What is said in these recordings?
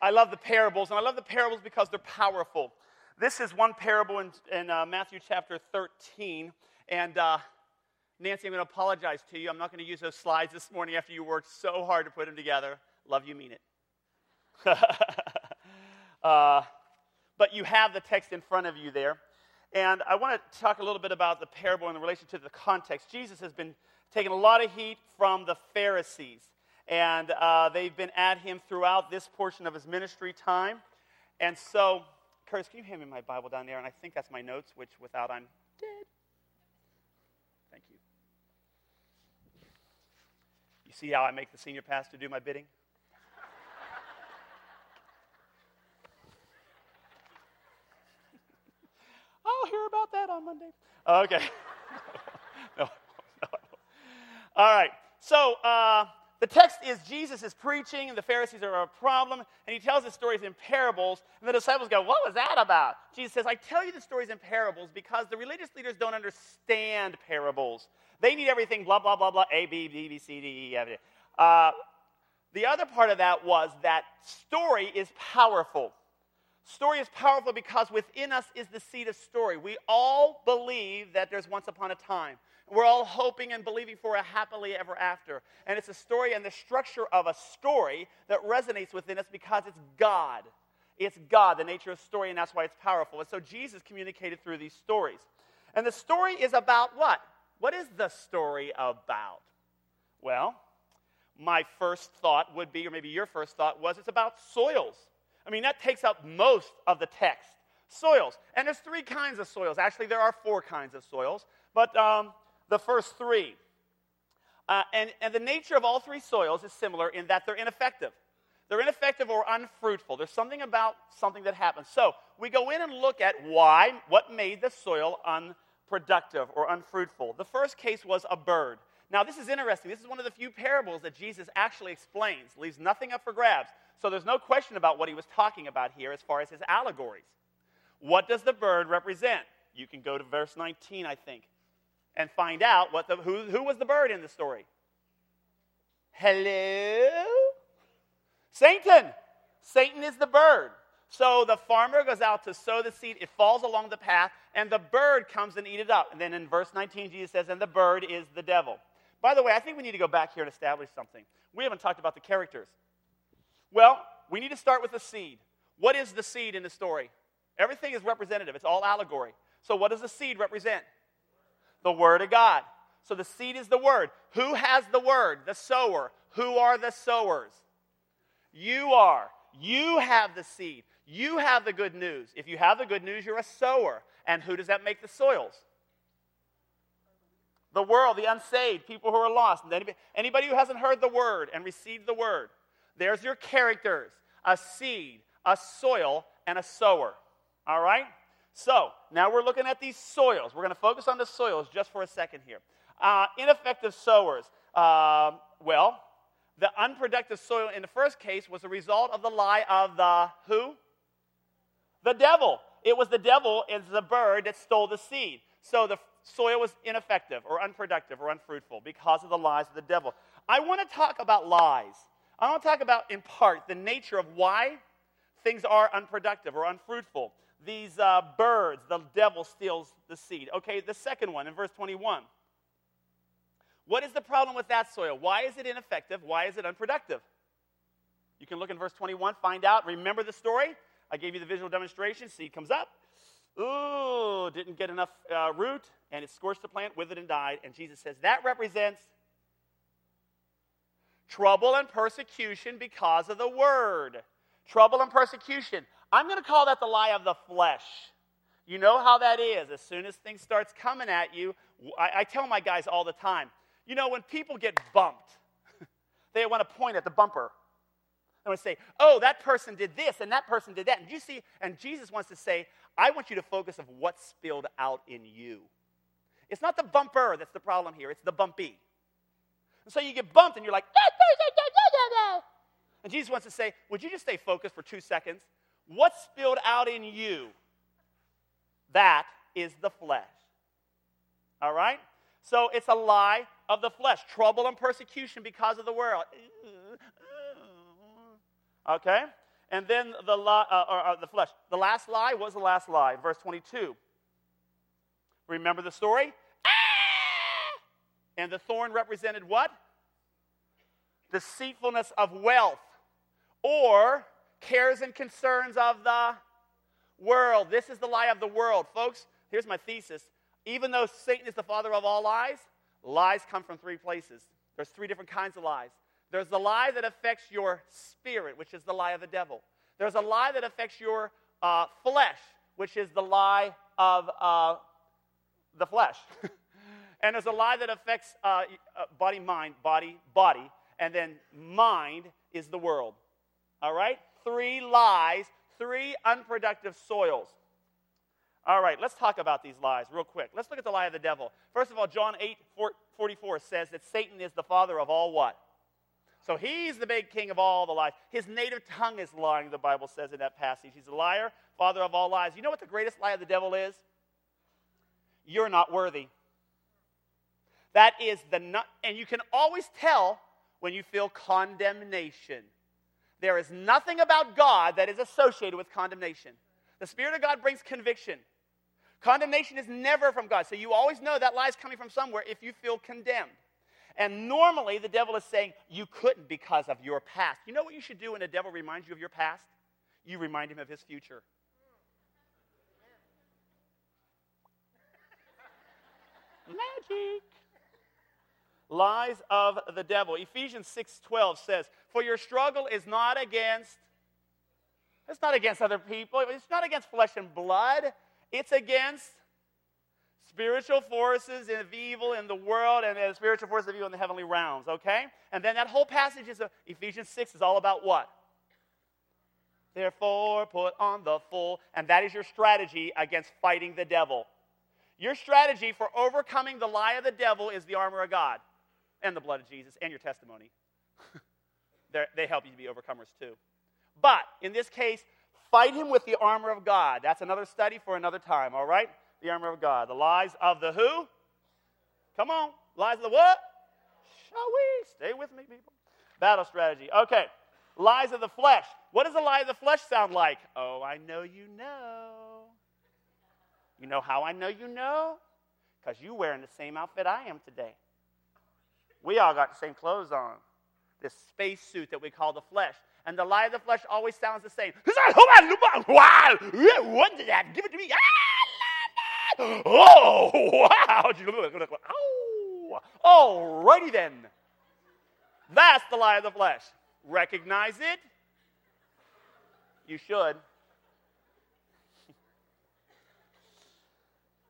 I love the parables, and I love the parables because they're powerful. This is one parable in, in uh, Matthew chapter 13. And uh, Nancy, I'm going to apologize to you. I'm not going to use those slides this morning after you worked so hard to put them together. Love you, mean it. uh, but you have the text in front of you there. And I want to talk a little bit about the parable in relation to the context. Jesus has been taking a lot of heat from the Pharisees, and uh, they've been at him throughout this portion of his ministry time. And so, Curtis, can you hand me my Bible down there? And I think that's my notes, which without I'm dead. Thank you. You see how I make the senior pastor do my bidding? I'll hear about that on Monday. Okay. no, no. All right. So, uh, the text is Jesus is preaching, and the Pharisees are a problem, and he tells his stories in parables. And the disciples go, What was that about? Jesus says, I tell you the stories in parables because the religious leaders don't understand parables. They need everything blah, blah, blah, blah, A, B, B, B, C, D, E, F, G. Uh, the other part of that was that story is powerful. Story is powerful because within us is the seed of story. We all believe that there's once upon a time. We're all hoping and believing for a happily ever after. And it's a story and the structure of a story that resonates within us because it's God. It's God, the nature of story, and that's why it's powerful. And so Jesus communicated through these stories. And the story is about what? What is the story about? Well, my first thought would be, or maybe your first thought was, it's about soils. I mean, that takes up most of the text. Soils. And there's three kinds of soils. Actually, there are four kinds of soils. But um, the first three. Uh, and, and the nature of all three soils is similar in that they're ineffective. They're ineffective or unfruitful. There's something about something that happens. So we go in and look at why, what made the soil unproductive or unfruitful. The first case was a bird. Now, this is interesting. This is one of the few parables that Jesus actually explains, leaves nothing up for grabs. So there's no question about what he was talking about here as far as his allegories. What does the bird represent? You can go to verse 19, I think and find out what the, who, who was the bird in the story. Hello? Satan. Satan is the bird. So the farmer goes out to sow the seed, it falls along the path, and the bird comes and eat it up. And then in verse 19, Jesus says, and the bird is the devil. By the way, I think we need to go back here and establish something. We haven't talked about the characters. Well, we need to start with the seed. What is the seed in the story? Everything is representative, it's all allegory. So, what does the seed represent? The Word of God. So the seed is the Word. Who has the Word? The sower. Who are the sowers? You are. You have the seed. You have the good news. If you have the good news, you're a sower. And who does that make the soils? The world, the unsaved, people who are lost. Anybody, who hasn't heard the word and received the word. There's your characters a seed, a soil, and a sower. All right? So now we're looking at these soils. We're going to focus on the soils just for a second here. Uh, ineffective sowers. Uh, well, the unproductive soil in the first case was a result of the lie of the who? The devil. It was the devil as the bird that stole the seed. So the soil was ineffective or unproductive or unfruitful because of the lies of the devil. I want to talk about lies. I want to talk about, in part, the nature of why things are unproductive or unfruitful these uh, birds, the devil steals the seed. Okay, the second one in verse 21. What is the problem with that soil? Why is it ineffective? Why is it unproductive? You can look in verse 21, find out. Remember the story? I gave you the visual demonstration. Seed comes up. Ooh, didn't get enough uh, root, and it scorched the plant, withered, and died. And Jesus says that represents trouble and persecution because of the word. Trouble and persecution. I'm going to call that the lie of the flesh. You know how that is. As soon as things starts coming at you, I, I tell my guys all the time, you know, when people get bumped, they want to point at the bumper. They want to say, oh, that person did this and that person did that. And you see, and Jesus wants to say, I want you to focus of what spilled out in you. It's not the bumper that's the problem here, it's the bumpy. And so you get bumped and you're like, and Jesus wants to say, would you just stay focused for two seconds? What spilled out in you? That is the flesh. All right? So it's a lie of the flesh. Trouble and persecution because of the world. Okay? And then the, li- uh, or, uh, the flesh. The last lie was the last lie, verse 22. Remember the story? Ah! And the thorn represented what? Deceitfulness of wealth or cares and concerns of the world. This is the lie of the world. Folks, here's my thesis. Even though Satan is the father of all lies, lies come from three places. There's three different kinds of lies. There's the lie that affects your spirit, which is the lie of the devil. There's a lie that affects your uh, flesh, which is the lie of uh, the flesh. and there's a lie that affects uh, uh, body, mind, body, body. And then mind is the world. All right? Three lies, three unproductive soils. All right, let's talk about these lies real quick. Let's look at the lie of the devil. First of all, John 8 44 says that Satan is the father of all what? So he's the big king of all the lies. His native tongue is lying, the Bible says in that passage. He's a liar, father of all lies. You know what the greatest lie of the devil is? You're not worthy. That is the, not, and you can always tell when you feel condemnation. There is nothing about God that is associated with condemnation. The Spirit of God brings conviction. Condemnation is never from God. So you always know that lie is coming from somewhere if you feel condemned. And normally the devil is saying, You couldn't because of your past. You know what you should do when the devil reminds you of your past? You remind him of his future. Magic. Lies of the devil. Ephesians 6:12 says, "For your struggle is not against it's not against other people. It's not against flesh and blood. It's against spiritual forces of evil in the world and the spiritual forces of evil in the heavenly realms, okay? And then that whole passage is uh, Ephesians 6 is all about what? Therefore, put on the full, and that is your strategy against fighting the devil. Your strategy for overcoming the lie of the devil is the armor of God and the blood of Jesus and your testimony. they help you to be overcomers too. But in this case, fight him with the armor of God. That's another study for another time, all right? The armor of God. The lies of the who? Come on. Lies of the what? Shall we? Stay with me, people. Battle strategy. Okay. Lies of the flesh. What does the lie of the flesh sound like? Oh, I know you know. You know how I know you know? Because you're wearing the same outfit I am today. We all got the same clothes on. This space suit that we call the flesh. And the lie of the flesh always sounds the same. What did that? Give it to me. Ah, oh, wow. Alrighty then. That's the lie of the flesh. Recognize it? You should.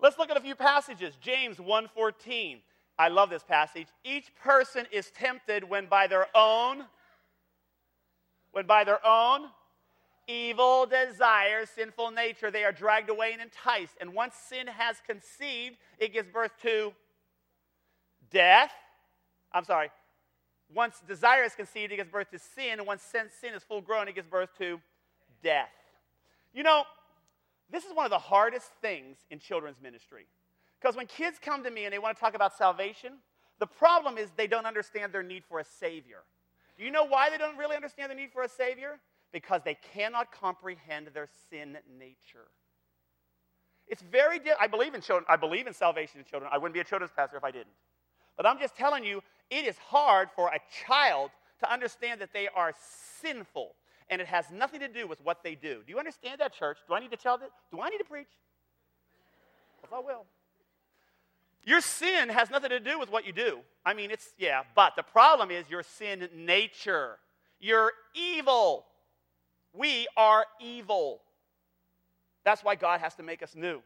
Let's look at a few passages. James 1:14. I love this passage. Each person is tempted when by their own when by their own evil desires, sinful nature, they are dragged away and enticed. And once sin has conceived, it gives birth to death. I'm sorry. Once desire is conceived, it gives birth to sin. And once sin, sin is full grown, it gives birth to death. You know, this is one of the hardest things in children's ministry. Because when kids come to me and they want to talk about salvation, the problem is they don't understand their need for a Savior. Do you know why they don't really understand the need for a Savior? because they cannot comprehend their sin nature. It's very di- I believe in children. I believe in salvation in children. I wouldn't be a children's pastor if I didn't. But I'm just telling you, it is hard for a child to understand that they are sinful, and it has nothing to do with what they do. Do you understand that, church? Do I need to tell that? Do I need to preach? Because I will. Your sin has nothing to do with what you do. I mean, it's, yeah, but the problem is your sin nature. You're evil. We are evil. That's why God has to make us new.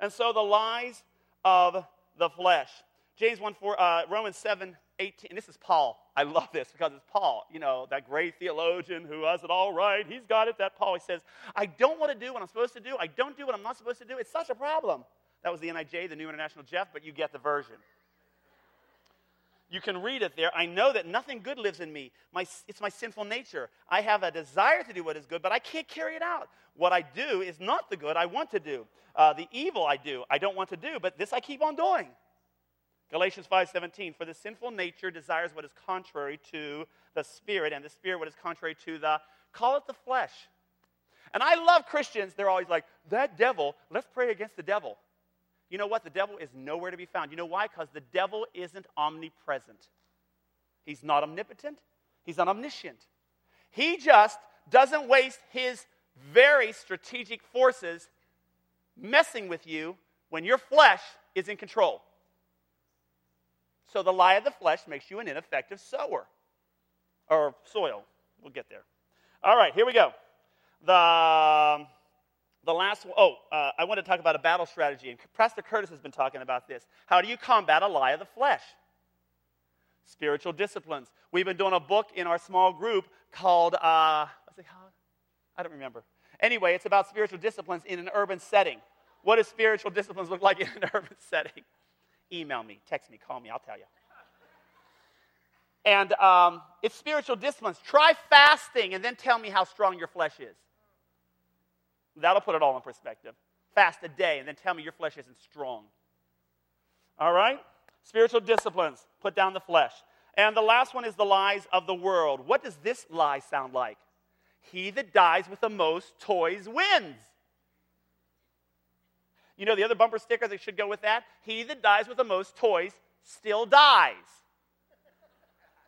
And so the lies of the flesh. James 1 4, uh, Romans 7 18. And this is Paul. I love this because it's Paul, you know, that great theologian who has it all right. He's got it. That Paul, he says, I don't want to do what I'm supposed to do. I don't do what I'm not supposed to do. It's such a problem. That was the NIJ, the New International Jeff, but you get the version. You can read it there. I know that nothing good lives in me. My, it's my sinful nature. I have a desire to do what is good, but I can't carry it out. What I do is not the good I want to do. Uh, the evil I do, I don't want to do, but this I keep on doing. Galatians 5:17 For the sinful nature desires what is contrary to the spirit and the spirit what is contrary to the call it the flesh. And I love Christians. They're always like, that devil, let's pray against the devil. You know what? The devil is nowhere to be found. You know why? Because the devil isn't omnipresent. He's not omnipotent, he's not omniscient. He just doesn't waste his very strategic forces messing with you when your flesh is in control. So the lie of the flesh makes you an ineffective sower or soil. We'll get there. All right, here we go. The, the last one, oh, uh, I want to talk about a battle strategy. And Pastor Curtis has been talking about this. How do you combat a lie of the flesh? Spiritual disciplines. We've been doing a book in our small group called, uh? I don't remember. Anyway, it's about spiritual disciplines in an urban setting. What does spiritual disciplines look like in an urban setting? Email me, text me, call me, I'll tell you. And um, it's spiritual disciplines. Try fasting and then tell me how strong your flesh is. That'll put it all in perspective. Fast a day and then tell me your flesh isn't strong. All right? Spiritual disciplines. Put down the flesh. And the last one is the lies of the world. What does this lie sound like? He that dies with the most toys wins. You know the other bumper sticker that should go with that? He that dies with the most toys still dies.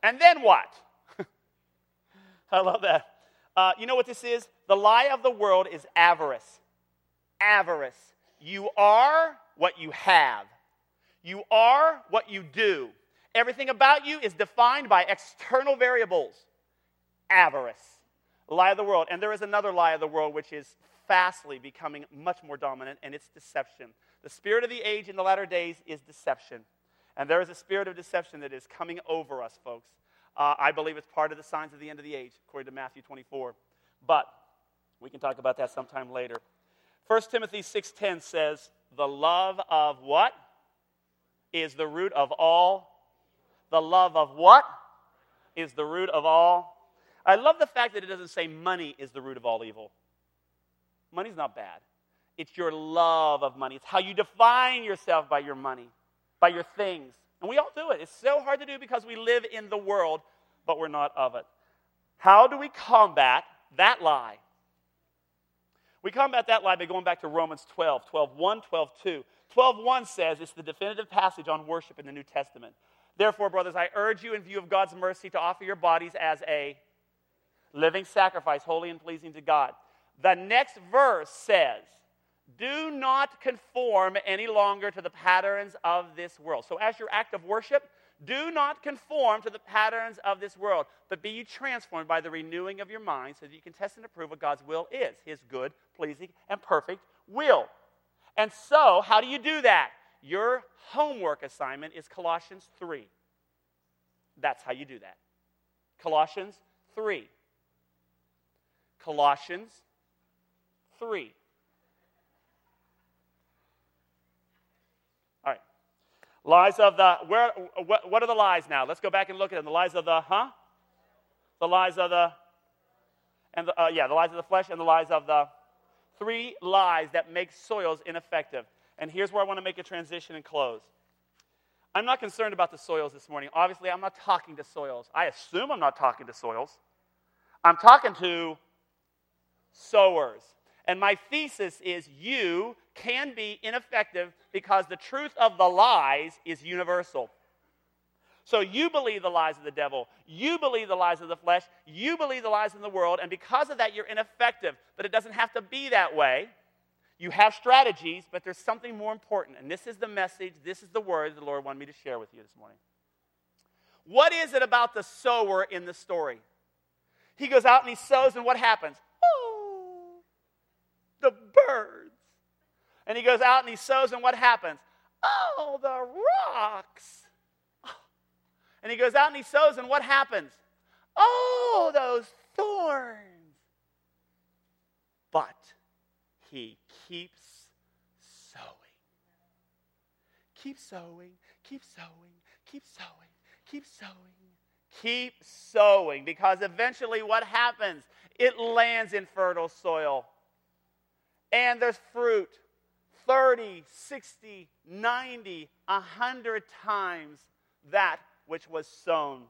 And then what? I love that. Uh, you know what this is? The lie of the world is avarice. Avarice. You are what you have, you are what you do. Everything about you is defined by external variables. Avarice. Lie of the world. And there is another lie of the world which is fastly becoming much more dominant, and it's deception. The spirit of the age in the latter days is deception. And there is a spirit of deception that is coming over us, folks. Uh, I believe it's part of the signs of the end of the age, according to Matthew 24. But we can talk about that sometime later. 1 Timothy 6:10 says, "The love of what is the root of all the love of what is the root of all I love the fact that it doesn't say money is the root of all evil. Money's not bad. It's your love of money. It's how you define yourself by your money, by your things. And we all do it. It's so hard to do because we live in the world, but we're not of it. How do we combat that lie? We combat that lie by going back to Romans 12, 12 1, 12 2. 12 1 says it's the definitive passage on worship in the New Testament. Therefore, brothers, I urge you in view of God's mercy to offer your bodies as a living sacrifice, holy and pleasing to God. The next verse says, Do not conform any longer to the patterns of this world. So, as your act of worship, do not conform to the patterns of this world, but be you transformed by the renewing of your mind so that you can test and approve what God's will is his good, pleasing, and perfect will. And so, how do you do that? Your homework assignment is Colossians 3. That's how you do that. Colossians 3. Colossians 3. All right. Lies of the, where, what, what are the lies now? Let's go back and look at them. The lies of the, huh? The lies of the, and the, uh, yeah, the lies of the flesh and the lies of the, three lies that make soils ineffective. And here's where I want to make a transition and close. I'm not concerned about the soils this morning. Obviously, I'm not talking to soils. I assume I'm not talking to soils. I'm talking to sowers. And my thesis is you can be ineffective because the truth of the lies is universal. So you believe the lies of the devil, you believe the lies of the flesh, you believe the lies in the world, and because of that, you're ineffective. But it doesn't have to be that way. You have strategies, but there's something more important. And this is the message, this is the word the Lord wanted me to share with you this morning. What is it about the sower in the story? He goes out and he sows, and what happens birds. And he goes out and he sows, and what happens? Oh, the rocks. And he goes out and he sows, and what happens? Oh, those thorns. But he keeps sowing. Keep sowing, keep sowing, keep sowing, keep sowing, keep sowing. Because eventually, what happens? It lands in fertile soil and there's fruit 30, 60, 90, 100 times that which was sown.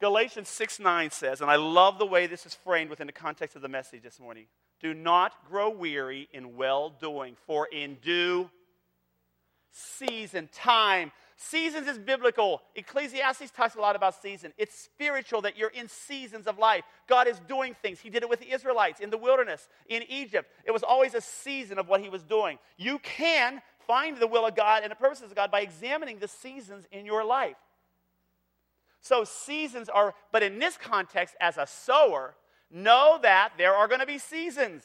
Galatians 6 9 says, and I love the way this is framed within the context of the message this morning do not grow weary in well doing, for in due season, time. Seasons is biblical. Ecclesiastes talks a lot about season. It's spiritual that you're in seasons of life. God is doing things. He did it with the Israelites in the wilderness, in Egypt. It was always a season of what He was doing. You can find the will of God and the purposes of God by examining the seasons in your life. So, seasons are, but in this context, as a sower, know that there are going to be seasons.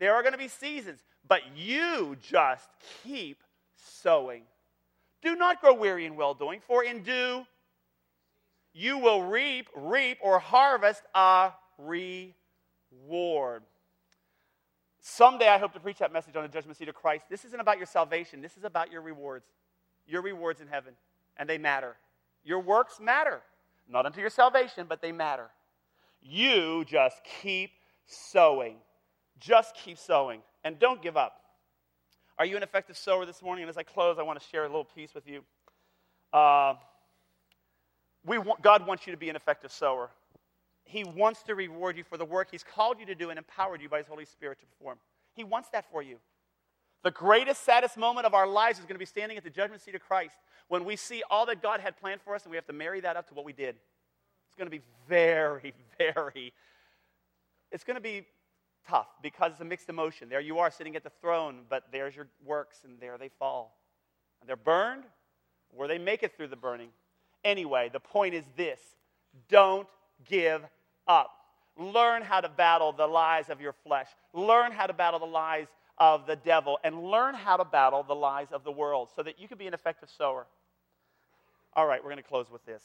There are going to be seasons, but you just keep sowing. Do not grow weary in well doing, for in due you will reap, reap, or harvest a reward. Someday I hope to preach that message on the judgment seat of Christ. This isn't about your salvation, this is about your rewards. Your rewards in heaven, and they matter. Your works matter. Not unto your salvation, but they matter. You just keep sowing. Just keep sowing. And don't give up. Are you an effective sower this morning? And as I close, I want to share a little piece with you. Uh, we want, God wants you to be an effective sower. He wants to reward you for the work He's called you to do and empowered you by His Holy Spirit to perform. He wants that for you. The greatest, saddest moment of our lives is going to be standing at the judgment seat of Christ when we see all that God had planned for us and we have to marry that up to what we did. It's going to be very, very, it's going to be tough because it's a mixed emotion. There you are sitting at the throne, but there's your works, and there they fall. And they're burned, or they make it through the burning. Anyway, the point is this don't give up. Learn how to battle the lies of your flesh, learn how to battle the lies of the devil, and learn how to battle the lies of the world so that you can be an effective sower. All right, we're going to close with this.